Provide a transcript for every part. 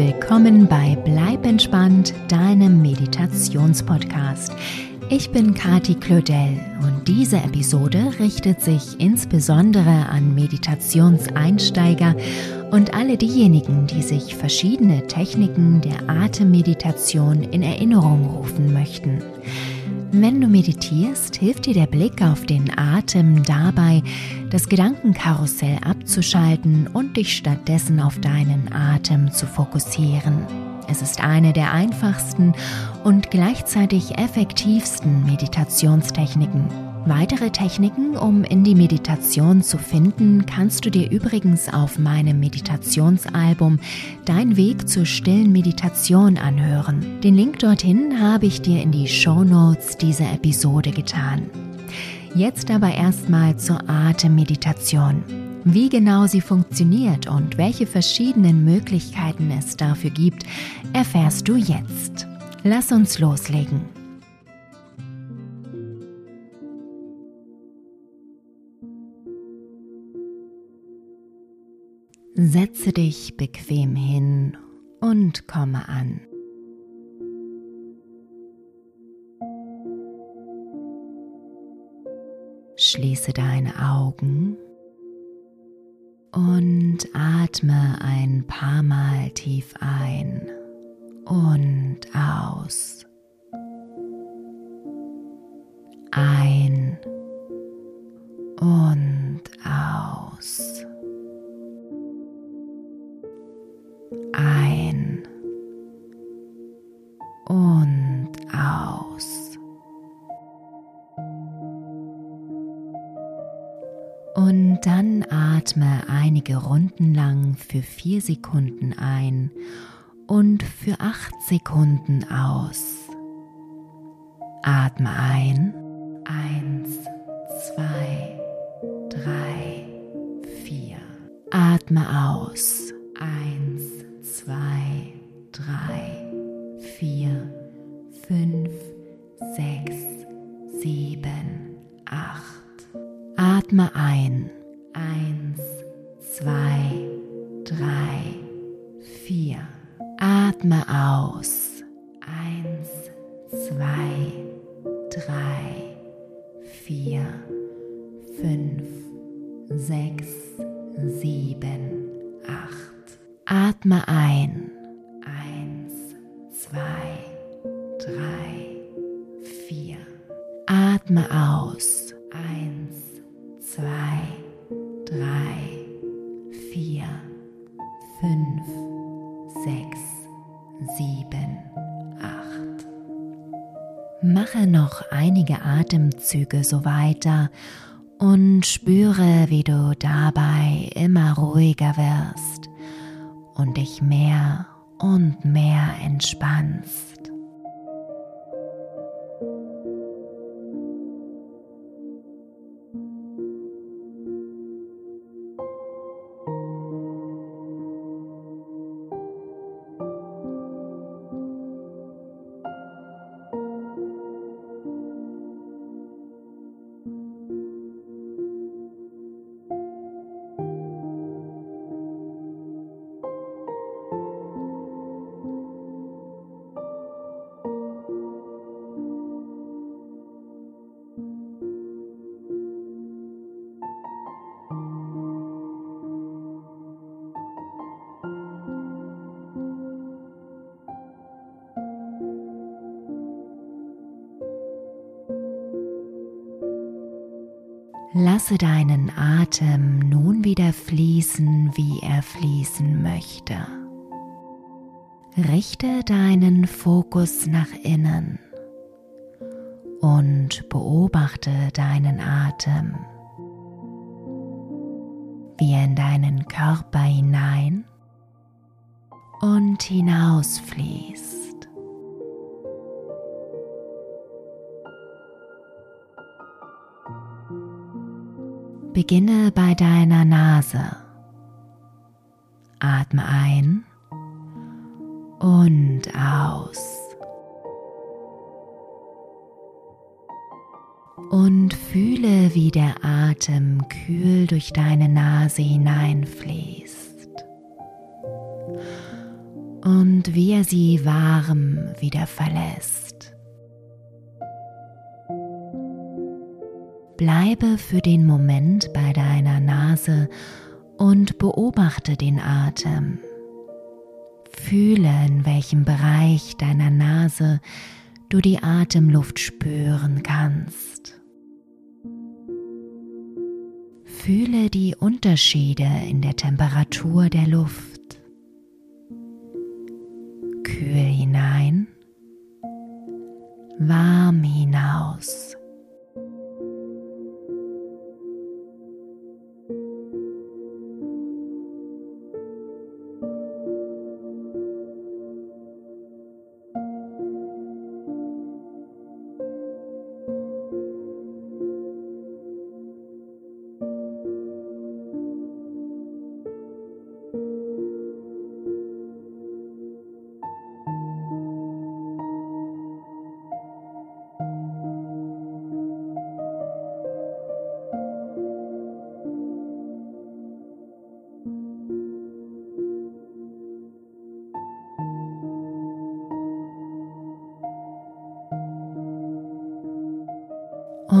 willkommen bei Bleib entspannt, deinem Meditationspodcast. Ich bin Kati Claudel und diese Episode richtet sich insbesondere an Meditationseinsteiger und alle diejenigen, die sich verschiedene Techniken der Atemmeditation in Erinnerung rufen möchten. Wenn du meditierst, hilft dir der Blick auf den Atem dabei, das Gedankenkarussell abzuschalten und dich stattdessen auf deinen Atem zu fokussieren. Es ist eine der einfachsten und gleichzeitig effektivsten Meditationstechniken. Weitere Techniken, um in die Meditation zu finden, kannst du dir übrigens auf meinem Meditationsalbum Dein Weg zur stillen Meditation anhören. Den Link dorthin habe ich dir in die Show Notes dieser Episode getan. Jetzt aber erstmal zur Atemmeditation. Wie genau sie funktioniert und welche verschiedenen Möglichkeiten es dafür gibt, erfährst du jetzt. Lass uns loslegen. Setze dich bequem hin und komme an. Schließe deine Augen und atme ein paar Mal tief ein und aus. Einige Runden lang für vier Sekunden ein und für acht Sekunden aus. Atme ein. Eins, zwei, drei, vier. Atme aus. Eins, zwei, drei, vier, fünf, sechs, sieben, acht. Atme ein. Eins, zwei, drei, vier. Atme aus. Eins, zwei, drei, vier, fünf, sechs, sieben, acht. Atme ein. Eins, zwei, drei, vier. Atme aus. Eins, noch einige Atemzüge so weiter und spüre, wie du dabei immer ruhiger wirst und dich mehr und mehr entspannst. Lasse deinen Atem nun wieder fließen, wie er fließen möchte. Richte deinen Fokus nach innen und beobachte deinen Atem, wie er in deinen Körper hinein und hinaus Beginne bei deiner Nase. Atme ein und aus. Und fühle, wie der Atem kühl durch deine Nase hineinfließt. und wie er sie warm wieder verlässt. Bleibe für den Moment bei deiner Nase und beobachte den Atem. Fühle, in welchem Bereich deiner Nase du die Atemluft spüren kannst. Fühle die Unterschiede in der Temperatur der Luft.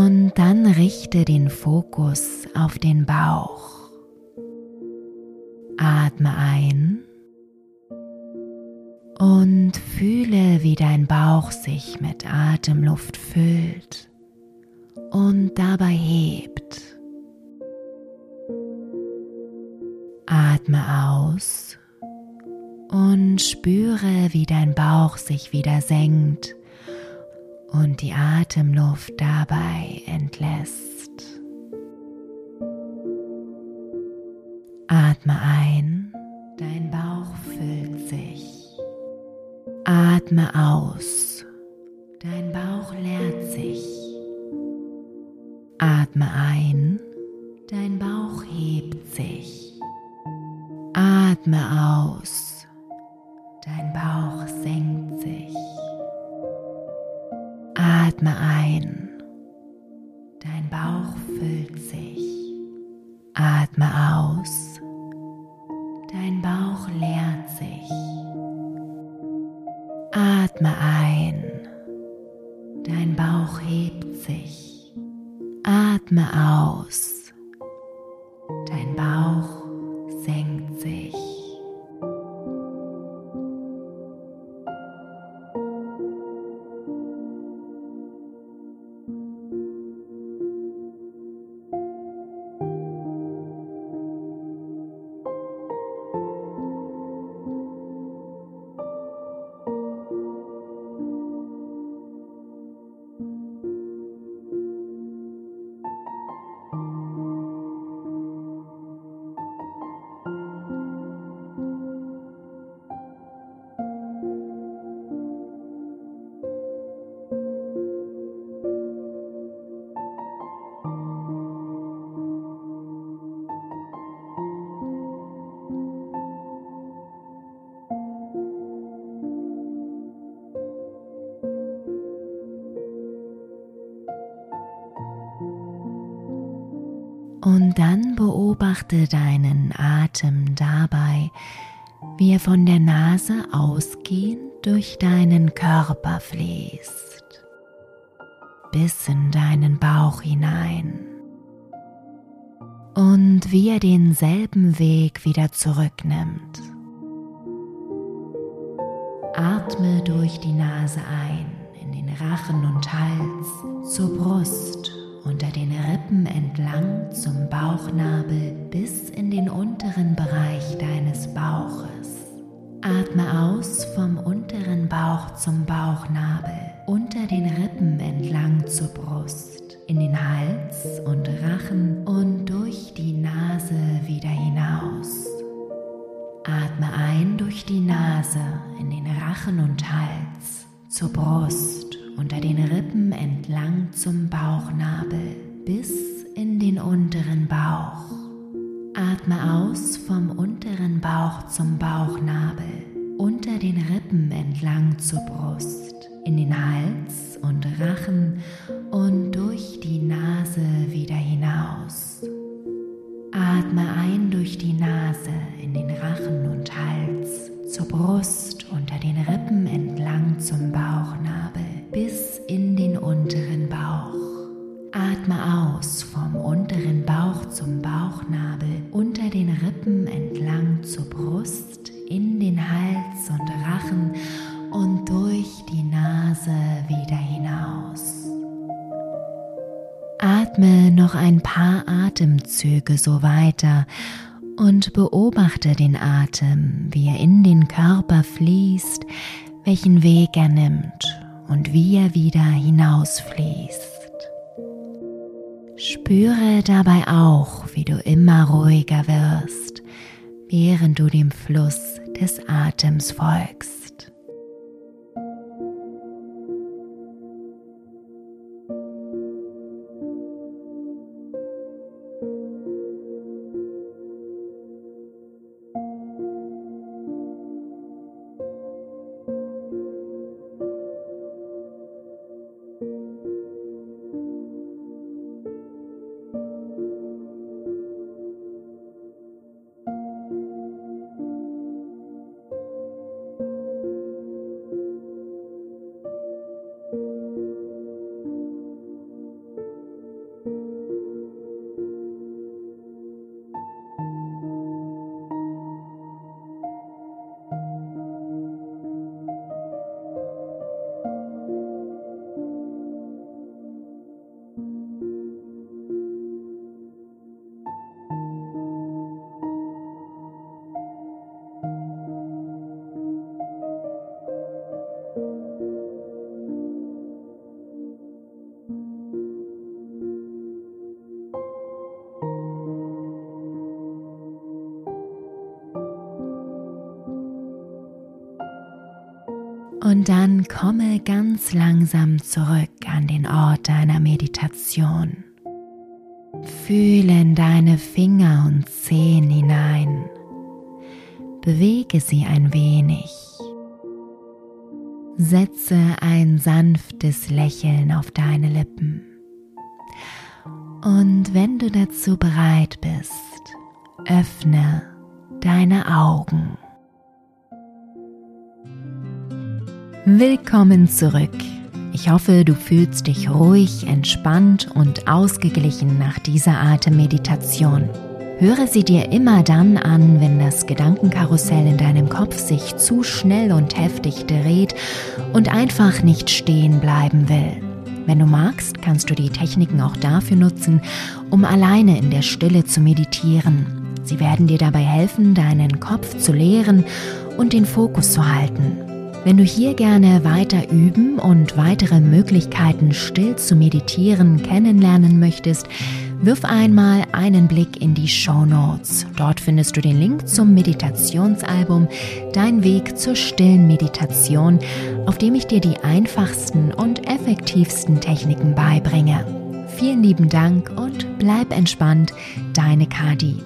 Und dann richte den Fokus auf den Bauch. Atme ein und fühle, wie dein Bauch sich mit Atemluft füllt und dabei hebt. Atme aus und spüre, wie dein Bauch sich wieder senkt und die Atemluft dabei entlässt. Atme ein, dein Bauch füllt sich. Atme aus, dein Bauch leert sich. Atme ein, dein Bauch hebt sich. Atme aus, dein Bauch senkt sich. Atme ein. Dein Bauch füllt sich. Atme aus. Dein Bauch leert sich. Atme ein. Dein Bauch hebt sich. Atme aus. Dein Bauch senkt sich. Und dann beobachte deinen Atem dabei, wie er von der Nase ausgehend durch deinen Körper fließt, bis in deinen Bauch hinein. Und wie er denselben Weg wieder zurücknimmt. Atme durch die Nase ein in den Rachen und Hals zur Brust unter den Rippen entlang zum Bauchnabel bis in den unteren Bereich deines Bauches. Atme aus vom unteren Bauch zum Bauchnabel, unter den Rippen entlang zur Brust, in den Hals und Rachen und durch die Nase wieder hinaus. Atme ein durch die Nase in den Rachen und Hals zur Brust unter den Rippen entlang zum Bauchnabel bis in den unteren Bauch. Atme aus vom unteren Bauch zum Bauchnabel, unter den Rippen entlang zur Brust, in den Hals und Rachen und durch die Nase wieder hinaus. Atme ein durch die Nase in den Rachen und Hals zur Brust und den Rippen entlang zum Bauchnabel bis in den unteren Bauch. Atme aus vom unteren Bauch zum Bauchnabel, unter den Rippen entlang zur Brust, in den Hals und Rachen und durch die Nase wieder hinaus. Atme noch ein paar Atemzüge so weiter und beobachte den Atem, wie er in den Körper fließt, welchen Weg er nimmt und wie er wieder hinausfließt. Spüre dabei auch, wie du immer ruhiger wirst, während du dem Fluss des Atems folgst. Komme ganz langsam zurück an den Ort deiner Meditation. Fühle in deine Finger und Zehen hinein. Bewege sie ein wenig. Setze ein sanftes Lächeln auf deine Lippen. Und wenn du dazu bereit bist, öffne deine Augen. Willkommen zurück. Ich hoffe, du fühlst dich ruhig, entspannt und ausgeglichen nach dieser Atemmeditation. Höre sie dir immer dann an, wenn das Gedankenkarussell in deinem Kopf sich zu schnell und heftig dreht und einfach nicht stehen bleiben will. Wenn du magst, kannst du die Techniken auch dafür nutzen, um alleine in der Stille zu meditieren. Sie werden dir dabei helfen, deinen Kopf zu leeren und den Fokus zu halten. Wenn du hier gerne weiter üben und weitere Möglichkeiten still zu meditieren kennenlernen möchtest, wirf einmal einen Blick in die Show Notes. Dort findest du den Link zum Meditationsalbum Dein Weg zur stillen Meditation, auf dem ich dir die einfachsten und effektivsten Techniken beibringe. Vielen lieben Dank und bleib entspannt, deine Kadi.